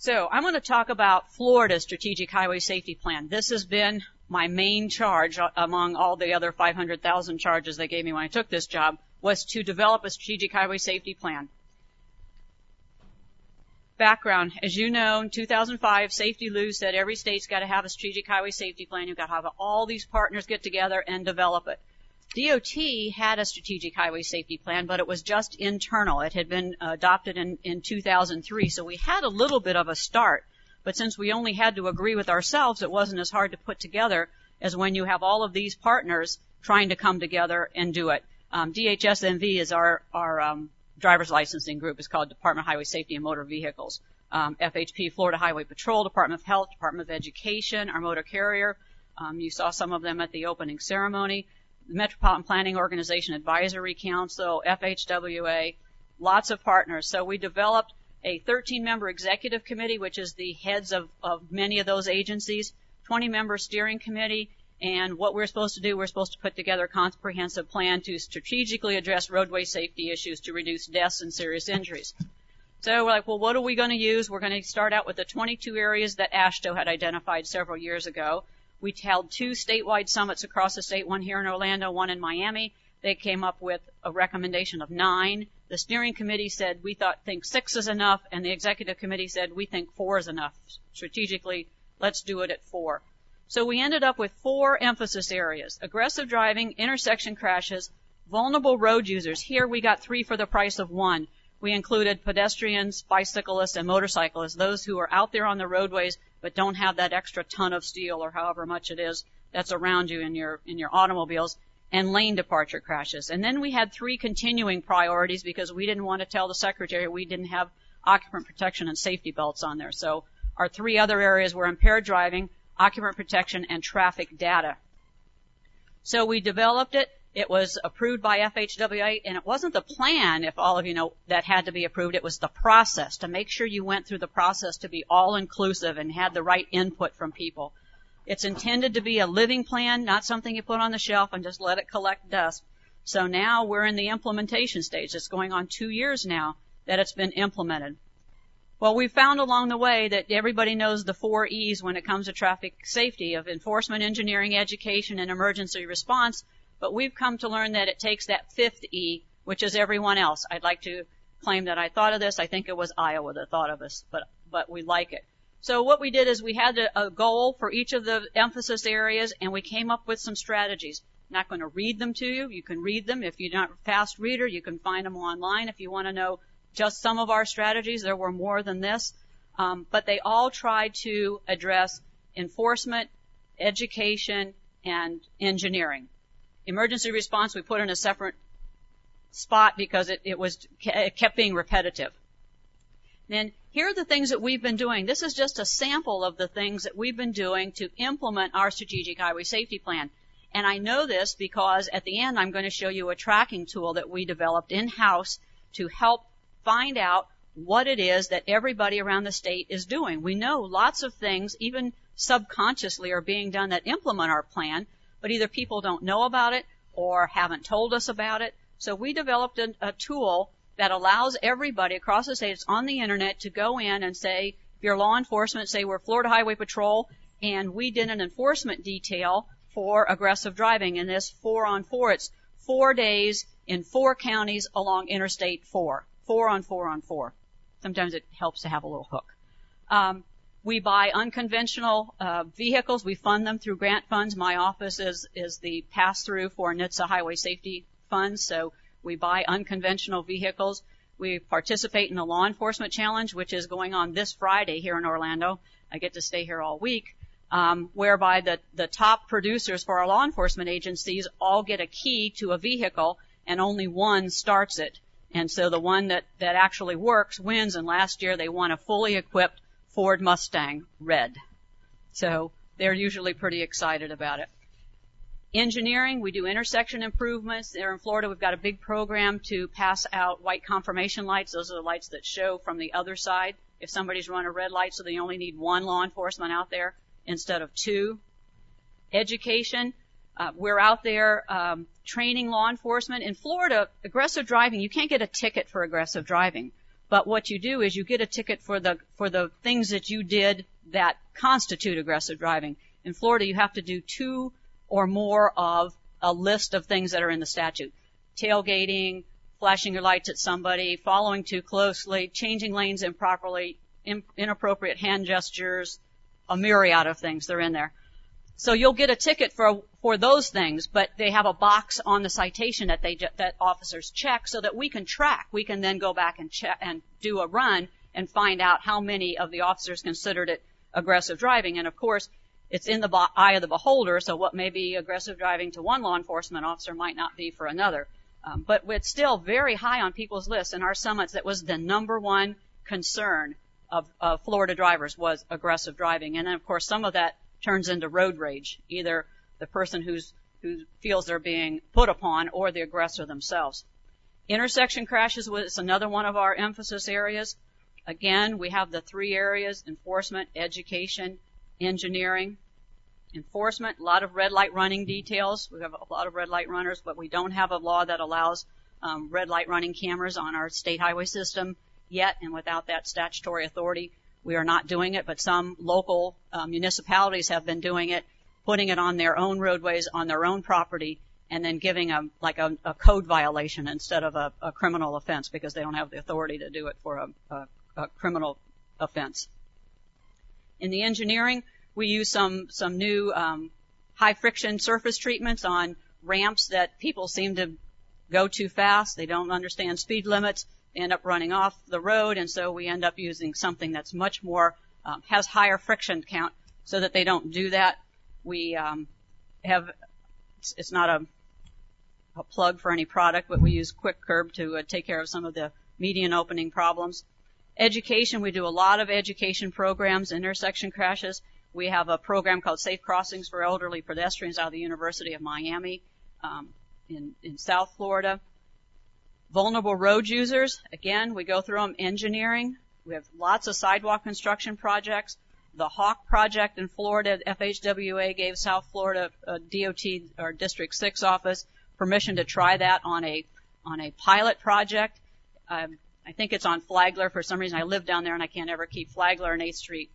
So I'm going to talk about Florida's Strategic Highway Safety Plan. This has been my main charge uh, among all the other 500,000 charges they gave me when I took this job was to develop a strategic highway safety plan. Background, as you know, in 2005, SAFETEA-LU said every state's got to have a strategic highway safety plan. You've got to have all these partners get together and develop it. DOT had a strategic highway safety plan, but it was just internal. It had been adopted in, in 2003, so we had a little bit of a start. But since we only had to agree with ourselves, it wasn't as hard to put together as when you have all of these partners trying to come together and do it. Um, DHSMV is our, our um, driver's licensing group It's called Department of Highway Safety and Motor Vehicles. Um, FHP, Florida Highway Patrol, Department of Health, Department of Education, our motor carrier. Um, you saw some of them at the opening ceremony. The Metropolitan Planning Organization Advisory Council, FHWA, lots of partners. So we developed a 13 member executive committee, which is the heads of, of many of those agencies, 20 member steering committee, and what we're supposed to do, we're supposed to put together a comprehensive plan to strategically address roadway safety issues to reduce deaths and serious injuries. So we're like, well, what are we going to use? We're going to start out with the 22 areas that AASHTO had identified several years ago. We held two statewide summits across the state, one here in Orlando, one in Miami. They came up with a recommendation of nine. The steering committee said we thought think six is enough, and the executive committee said we think four is enough. Strategically, let's do it at four. So we ended up with four emphasis areas. Aggressive driving, intersection crashes, vulnerable road users. Here we got three for the price of one. We included pedestrians, bicyclists, and motorcyclists, those who are out there on the roadways but don't have that extra ton of steel or however much it is that's around you in your, in your automobiles, and lane departure crashes. And then we had three continuing priorities because we didn't want to tell the secretary we didn't have occupant protection and safety belts on there. So our three other areas were impaired driving, occupant protection, and traffic data. So we developed it. It was approved by FHWA, and it wasn't the plan, if all of you know, that had to be approved. It was the process to make sure you went through the process to be all inclusive and had the right input from people. It's intended to be a living plan, not something you put on the shelf and just let it collect dust. So now we're in the implementation stage. It's going on two years now that it's been implemented. Well, we found along the way that everybody knows the four E's when it comes to traffic safety of enforcement, engineering, education, and emergency response. But we've come to learn that it takes that fifth E, which is everyone else. I'd like to claim that I thought of this. I think it was Iowa that thought of us, but, but we like it. So what we did is we had a, a goal for each of the emphasis areas and we came up with some strategies. I'm not going to read them to you. You can read them. If you're not a fast reader, you can find them online if you want to know just some of our strategies. There were more than this. Um, but they all tried to address enforcement, education, and engineering. Emergency response we put in a separate spot because it, it was it kept being repetitive. Then here are the things that we've been doing. This is just a sample of the things that we've been doing to implement our strategic highway safety plan. And I know this because at the end I'm going to show you a tracking tool that we developed in-house to help find out what it is that everybody around the state is doing. We know lots of things, even subconsciously, are being done that implement our plan, but either people don't know about it or haven't told us about it. So we developed a, a tool that allows everybody across the state, it's on the internet, to go in and say, if you're law enforcement, say we're Florida Highway Patrol, and we did an enforcement detail for aggressive driving, and this four on four, it's four days in four counties along Interstate 4 four on four on four. Sometimes it helps to have a little hook. Um, we buy unconventional uh, vehicles. We fund them through grant funds. My office is is the pass through for NHTSA Highway Safety Funds. So we buy unconventional vehicles. We participate in the Law Enforcement Challenge, which is going on this Friday here in Orlando. I get to stay here all week. Um, whereby the, the top producers for our law enforcement agencies all get a key to a vehicle and only one starts it. And so the one that, that actually works wins, and last year they won a fully equipped Ford Mustang red. So they're usually pretty excited about it. Engineering, we do intersection improvements. There in Florida, we've got a big program to pass out white confirmation lights. Those are the lights that show from the other side if somebody's run a red light, so they only need one law enforcement out there instead of two. Education, uh, we're out there um, training law enforcement. In Florida, aggressive driving, you can't get a ticket for aggressive driving. But what you do is you get a ticket for the for the things that you did that constitute aggressive driving. In Florida, you have to do two or more of a list of things that are in the statute. Tailgating, flashing your lights at somebody, following too closely, changing lanes improperly, in, inappropriate hand gestures, a myriad of things. They're in there. So you'll get a ticket for for those things, but they have a box on the citation that they that officers check so that we can track. We can then go back and check and do a run and find out how many of the officers considered it aggressive driving. And of course, it's in the eye of the beholder. So what may be aggressive driving to one law enforcement officer might not be for another. Um, but it's still very high on people's lists. In our summits, that was the number one concern of, of Florida drivers was aggressive driving. And then of course, some of that turns into road rage. Either the person who's, who feels they're being put upon or the aggressor themselves. Intersection crashes was another one of our emphasis areas. Again, we have the three areas, enforcement, education, engineering. Enforcement, a lot of red light running details. We have a lot of red light runners, but we don't have a law that allows um, red light running cameras on our state highway system yet, and without that statutory authority, we are not doing it, but some local uh, municipalities have been doing it, putting it on their own roadways, on their own property, and then giving a like a, a code violation instead of a, a, criminal offense because they don't have the authority to do it for a, a, criminal offense. In the engineering, we use some some new um, high friction surface treatments on ramps that people seem to go too fast. They don't understand speed limits They end up running off the road, and so we end up using something that's much more um, has higher friction count, so that they don't do that. We um, have it's, not a plug for any product, but we use Qwick Kurb to uh, take care of some of the median opening problems. Education, we do a lot of education programs, intersection crashes. We have a program called Safe Crossings for Elderly Pedestrians out of the University of Miami um, in, in South Florida. Vulnerable road users, again, we go through them engineering. We have lots of sidewalk construction projects. The Hawk project in Florida, FHWA gave South Florida uh, DOT or District 6 office permission to try that on a on a pilot project. Um, I think it's on Flagler. For some reason, I live down there and I can't ever keep Flagler and 8th Street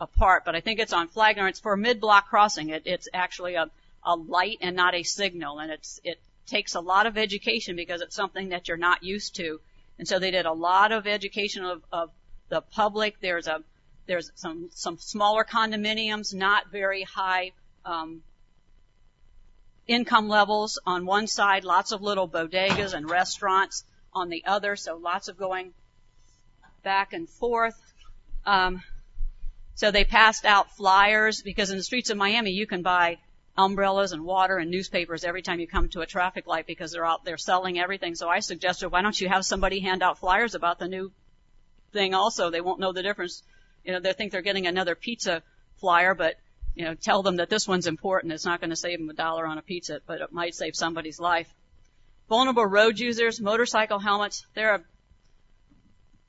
apart. But I think it's on Flagler. It's for mid-block crossing. It, it's actually a, a light and not a signal, and it's it takes a lot of education because it's something that you're not used to. And so they did a lot of education of, of the public. There's a there's some some smaller condominiums, not very high um, income levels on one side, lots of little bodegas and restaurants on the other, so lots of going back and forth. Um, so they passed out flyers because in the streets of Miami you can buy umbrellas and water and newspapers every time you come to a traffic light because they're out there selling everything. So I suggested, why don't you have somebody hand out flyers about the new thing also? They won't know the difference. You know, they think they're getting another pizza flyer, but you know, tell them that this one's important. It's not going to save them a dollar on a pizza, but it might save somebody's life. Vulnerable road users, motorcycle helmets, they're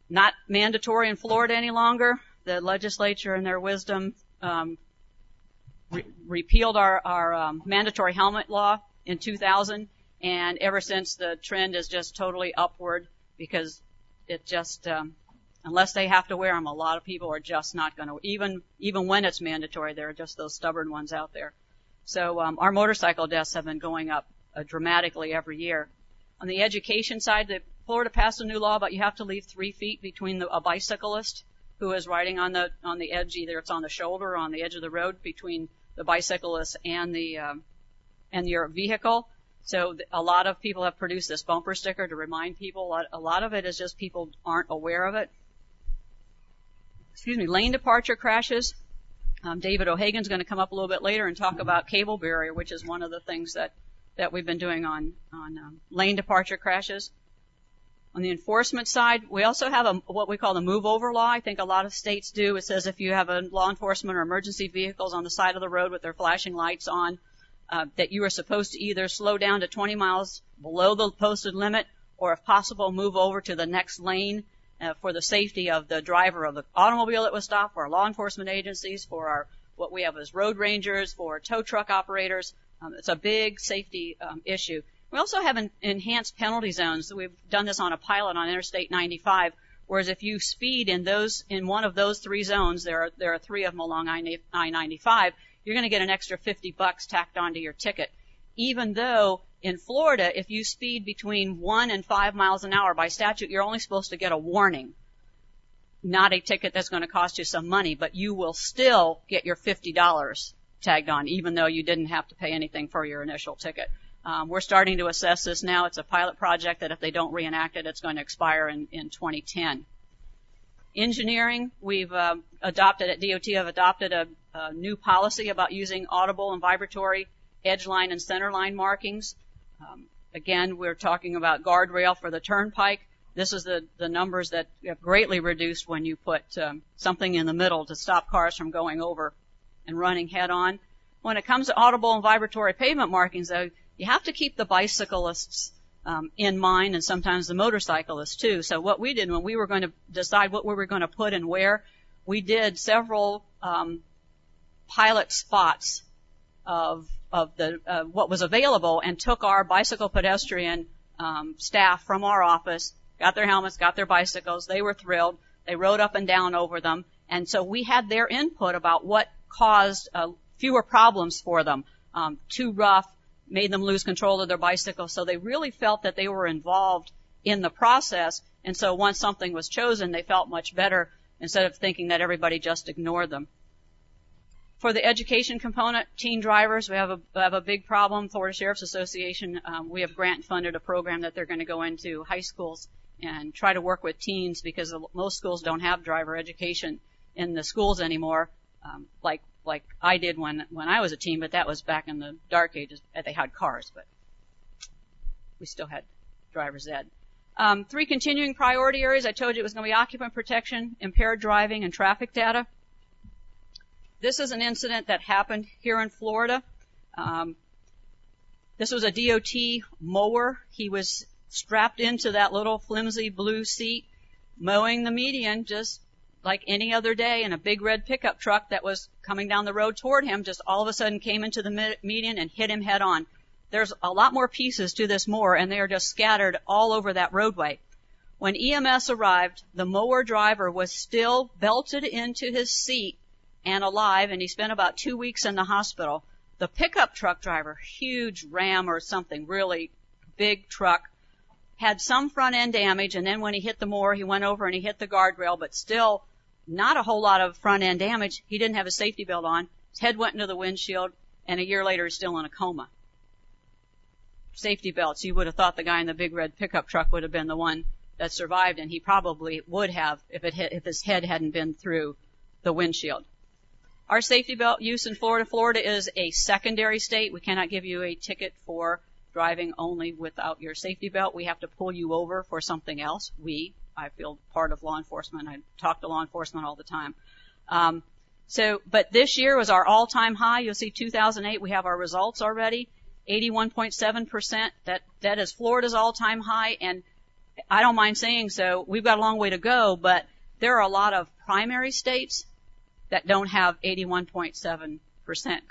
not mandatory in Florida any longer. The legislature, in their wisdom, um, re- repealed our, our um, mandatory helmet law in 2000, and ever since the trend is just totally upward because it just um, unless they have to wear them, a lot of people are just not going to even even when it's mandatory. There are just those stubborn ones out there. So um, our motorcycle deaths have been going up uh, dramatically every year. On the education side, the Florida passed a new law, but you have to leave three feet between the, a bicyclist who is riding on the on the edge, either it's on the shoulder or on the edge of the road between the bicyclist and the um, and your vehicle. So a lot of people have produced this bumper sticker to remind people. A lot, a lot of it is just people aren't aware of it. Excuse me, lane departure crashes. Um, David O'Hagan's going to come up a little bit later and talk about cable barrier, which is one of the things that that we've been doing on on um, lane departure crashes. On the enforcement side, we also have a, what we call the move over law. I think a lot of states do. It says if you have a law enforcement or emergency vehicles on the side of the road with their flashing lights on, uh, that you are supposed to either slow down to 20 miles below the posted limit or if possible move over to the next lane uh, for the safety of the driver of the automobile that was stopped, for our law enforcement agencies, for our what we have as road rangers, for tow truck operators. Um, it's a big safety um, issue. We also have an enhanced penalty zones. We've done this on a pilot on Interstate 95, whereas if you speed in those, in one of those three zones, there are, there are three of them along I-95, you're going to get an extra 50 bucks tacked onto your ticket. Even though in Florida, if you speed between one and five miles an hour by statute, you're only supposed to get a warning. Not a ticket that's going to cost you some money, but you will still get your $50 tagged on, even though you didn't have to pay anything for your initial ticket. Um, we're starting to assess this now. It's a pilot project that if they don't reenact it, it's going to expire in, in 2010. Engineering, we've uh, adopted at DOT have adopted a, a, new policy about using audible and vibratory edge line and center line markings. Um, again, we're talking about guardrail for the turnpike. This is the, the numbers that have greatly reduced when you put um, something in the middle to stop cars from going over and running head on. When it comes to audible and vibratory pavement markings, though, you have to keep the bicyclists um, in mind and sometimes the motorcyclists too. So what we did when we were going to decide what we were going to put and where, we did several um, pilot spots of of the uh, what was available and took our bicycle pedestrian um, staff from our office, got their helmets, got their bicycles. They were thrilled. They rode up and down over them, and so we had their input about what caused uh, fewer problems for them. Um, too rough, made them lose control of their bicycle. So they really felt that they were involved in the process. And so once something was chosen, they felt much better instead of thinking that everybody just ignored them. For the education component, teen drivers, we have a, have a big problem. Florida Sheriff's Association, um, we have grant funded a program that they're going to go into high schools and try to work with teens because most schools don't have driver education in the schools anymore, um, like like I did when when I was a teen, but that was back in the dark ages. They had cars, but we still had driver's ed. Um, three continuing priority areas. I told you it was going to be occupant protection, impaired driving, and traffic data. This is an incident that happened here in Florida. Um, this was a DOT mower. He was strapped into that little flimsy blue seat, mowing the median just like any other day and a big red pickup truck that was coming down the road toward him just all of a sudden came into the median and hit him head on. There's a lot more pieces to this mower and they are just scattered all over that roadway. When EMS arrived, the mower driver was still belted into his seat and alive and he spent about two weeks in the hospital. The pickup truck driver, huge ram or something, really big truck, had some front end damage and then when he hit the mower he went over and he hit the guardrail but still not a whole lot of front end damage. He didn't have a safety belt on. His head went into the windshield, and a year later he's still in a coma. Safety belts. You would have thought the guy in the big red pickup truck would have been the one that survived, and he probably would have if it hit, if his head hadn't been through the windshield. Our safety belt use in Florida. Florida is a secondary state. We cannot give you a ticket for driving only without your safety belt. We have to pull you over for something else. We, I feel part of law enforcement. I talk to law enforcement all the time. Um, so, but this year was our all-time high. You'll see 2008. We have our results already. 81.7%. That that is Florida's all-time high, and I don't mind saying so. We've got a long way to go, but there are a lot of primary states that don't have 81.7%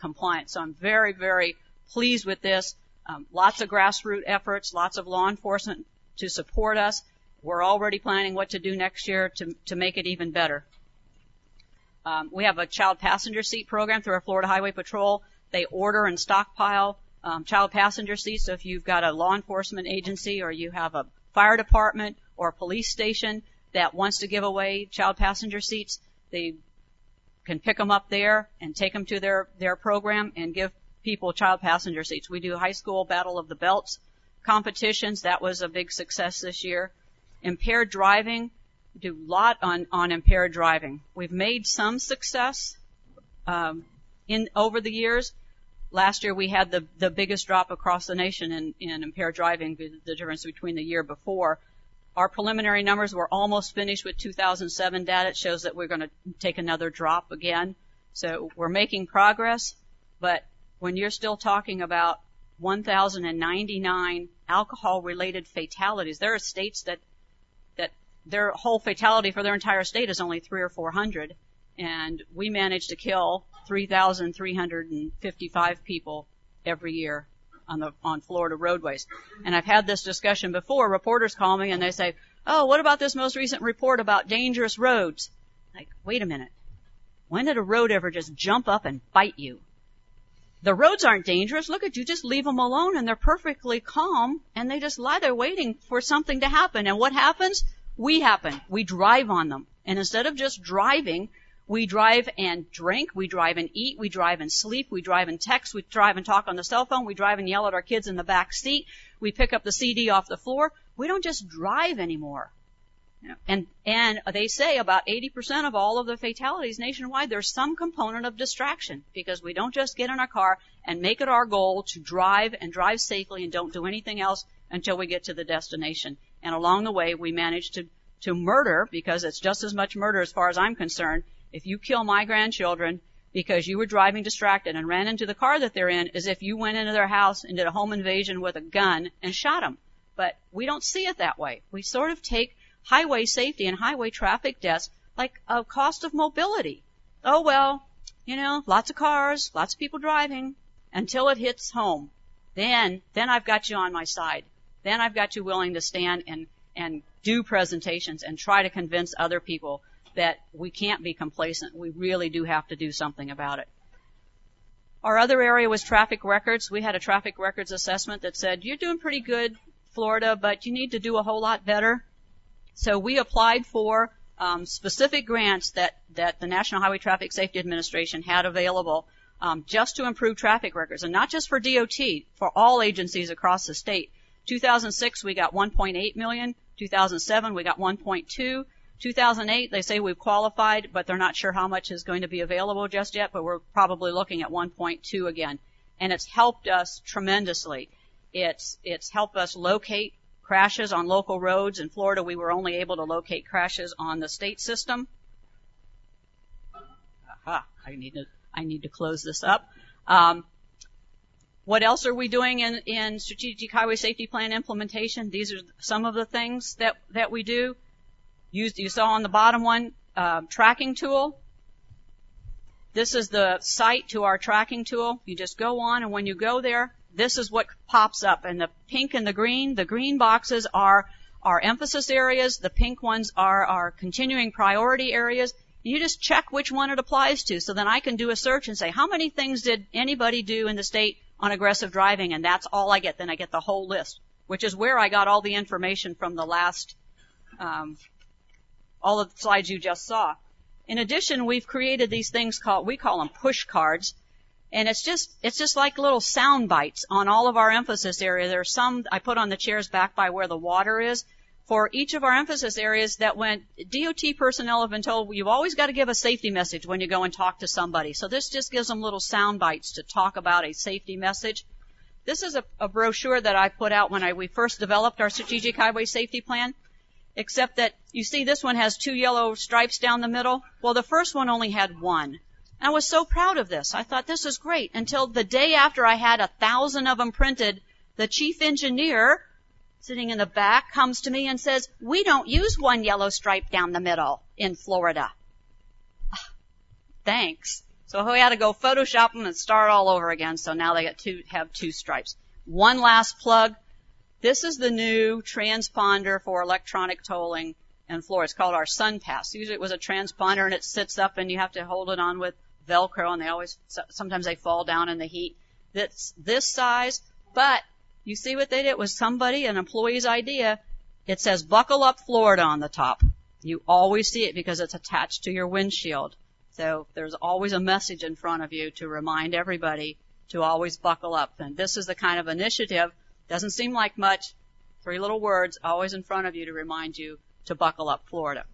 compliance. So I'm very, very pleased with this. Um, lots of grassroots efforts, lots of law enforcement to support us. We're already planning what to do next year to, to make it even better. Um, we have a child passenger seat program through our Florida Highway Patrol. They order and stockpile um, child passenger seats. So if you've got a law enforcement agency or you have a fire department or a police station that wants to give away child passenger seats, they can pick them up there and take them to their their program and give people child passenger seats. We do high school battle of the belts competitions. That was a big success this year. Impaired driving, do a lot on, on impaired driving. We've made some success um, in over the years. Last year we had the the biggest drop across the nation in, in impaired driving, the difference between the year before. Our preliminary numbers were almost finished with 2007 data. It shows that we're going to take another drop again. So we're making progress, but when you're still talking about 1,099 alcohol related fatalities, there are states that that their whole fatality for their entire state is only three or four hundred, and we manage to kill 3,355 people every year on the on Florida roadways. And I've had this discussion before. Reporters call me and they say, "Oh, what about this most recent report about dangerous roads?" Like, wait a minute. When did a road ever just jump up and bite you? The roads aren't dangerous. Look at you, just leave them alone and they're perfectly calm and they just lie there waiting for something to happen. And what happens? We happen. We drive on them. And instead of just driving, we drive and drink, we drive and eat, we drive and sleep, we drive and text, we drive and talk on the cell phone, we drive and yell at our kids in the back seat, we pick up the CD off the floor. We don't just drive anymore. And, and they say about 80% of all of the fatalities nationwide, there's some component of distraction because we don't just get in our car and make it our goal to drive and drive safely and don't do anything else until we get to the destination. And along the way, we manage to, to murder because it's just as much murder as far as I'm concerned. If you kill my grandchildren because you were driving distracted and ran into the car that they're in as if you went into their house and did a home invasion with a gun and shot them. But we don't see it that way. We sort of take highway safety and highway traffic deaths like a cost of mobility. Oh well, you know, lots of cars, lots of people driving until it hits home. Then, then I've got you on my side. Then I've got you willing to stand and, and do presentations and try to convince other people that we can't be complacent. We really do have to do something about it. Our other area was traffic records. We had a traffic records assessment that said, you're doing pretty good, Florida, but you need to do a whole lot better. So we applied for um, specific grants that that the National Highway Traffic Safety Administration had available um, just to improve traffic records, and not just for DOT, for all agencies across the state. 2006 we got 1.8 million. 2007 we got 1.2. 2008 they say we've qualified, but they're not sure how much is going to be available just yet. But we're probably looking at 1.2 again, and it's helped us tremendously. It's it's helped us locate crashes on local roads. In Florida, we were only able to locate crashes on the state system. Aha, I need to, I need to close this up. Um, what else are we doing in, in strategic highway safety plan implementation? These are some of the things that, that we do. You, you saw on the bottom one, uh, tracking tool. This is the site to our tracking tool. You just go on and when you go there, this is what pops up. And the pink and the green, the green boxes are our emphasis areas. The pink ones are our continuing priority areas. You just check which one it applies to. So then I can do a search and say, how many things did anybody do in the state on aggressive driving? And that's all I get. Then I get the whole list, which is where I got all the information from the last, um, all of the slides you just saw. In addition, we've created these things called, we call them push cards. And it's just, it's just like little sound bites on all of our emphasis area. There are some I put on the chairs back by where the water is for each of our emphasis areas that when DOT personnel have been told you've always got to give a safety message when you go and talk to somebody. So this just gives them little sound bites to talk about a safety message. This is a, a brochure that I put out when I, we first developed our strategic highway safety plan. Except that you see this one has two yellow stripes down the middle. Well, the first one only had one. I was so proud of this. I thought this is great until the day after I had a thousand of them printed, the chief engineer sitting in the back comes to me and says, we don't use one yellow stripe down the middle in Florida. Ah, thanks. So we had to go Photoshop them and start all over again. So now they get two, have two stripes. One last plug. This is the new transponder for electronic tolling in Florida. It's called our SunPass. Usually it was a transponder and it sits up and you have to hold it on with Velcro and they always, sometimes they fall down in the heat. That's this size, but you see what they did? It was somebody, an employee's idea. It says buckle up Florida on the top. You always see it because it's attached to your windshield. So there's always a message in front of you to remind everybody to always buckle up. And this is the kind of initiative, doesn't seem like much, three little words always in front of you to remind you to buckle up Florida.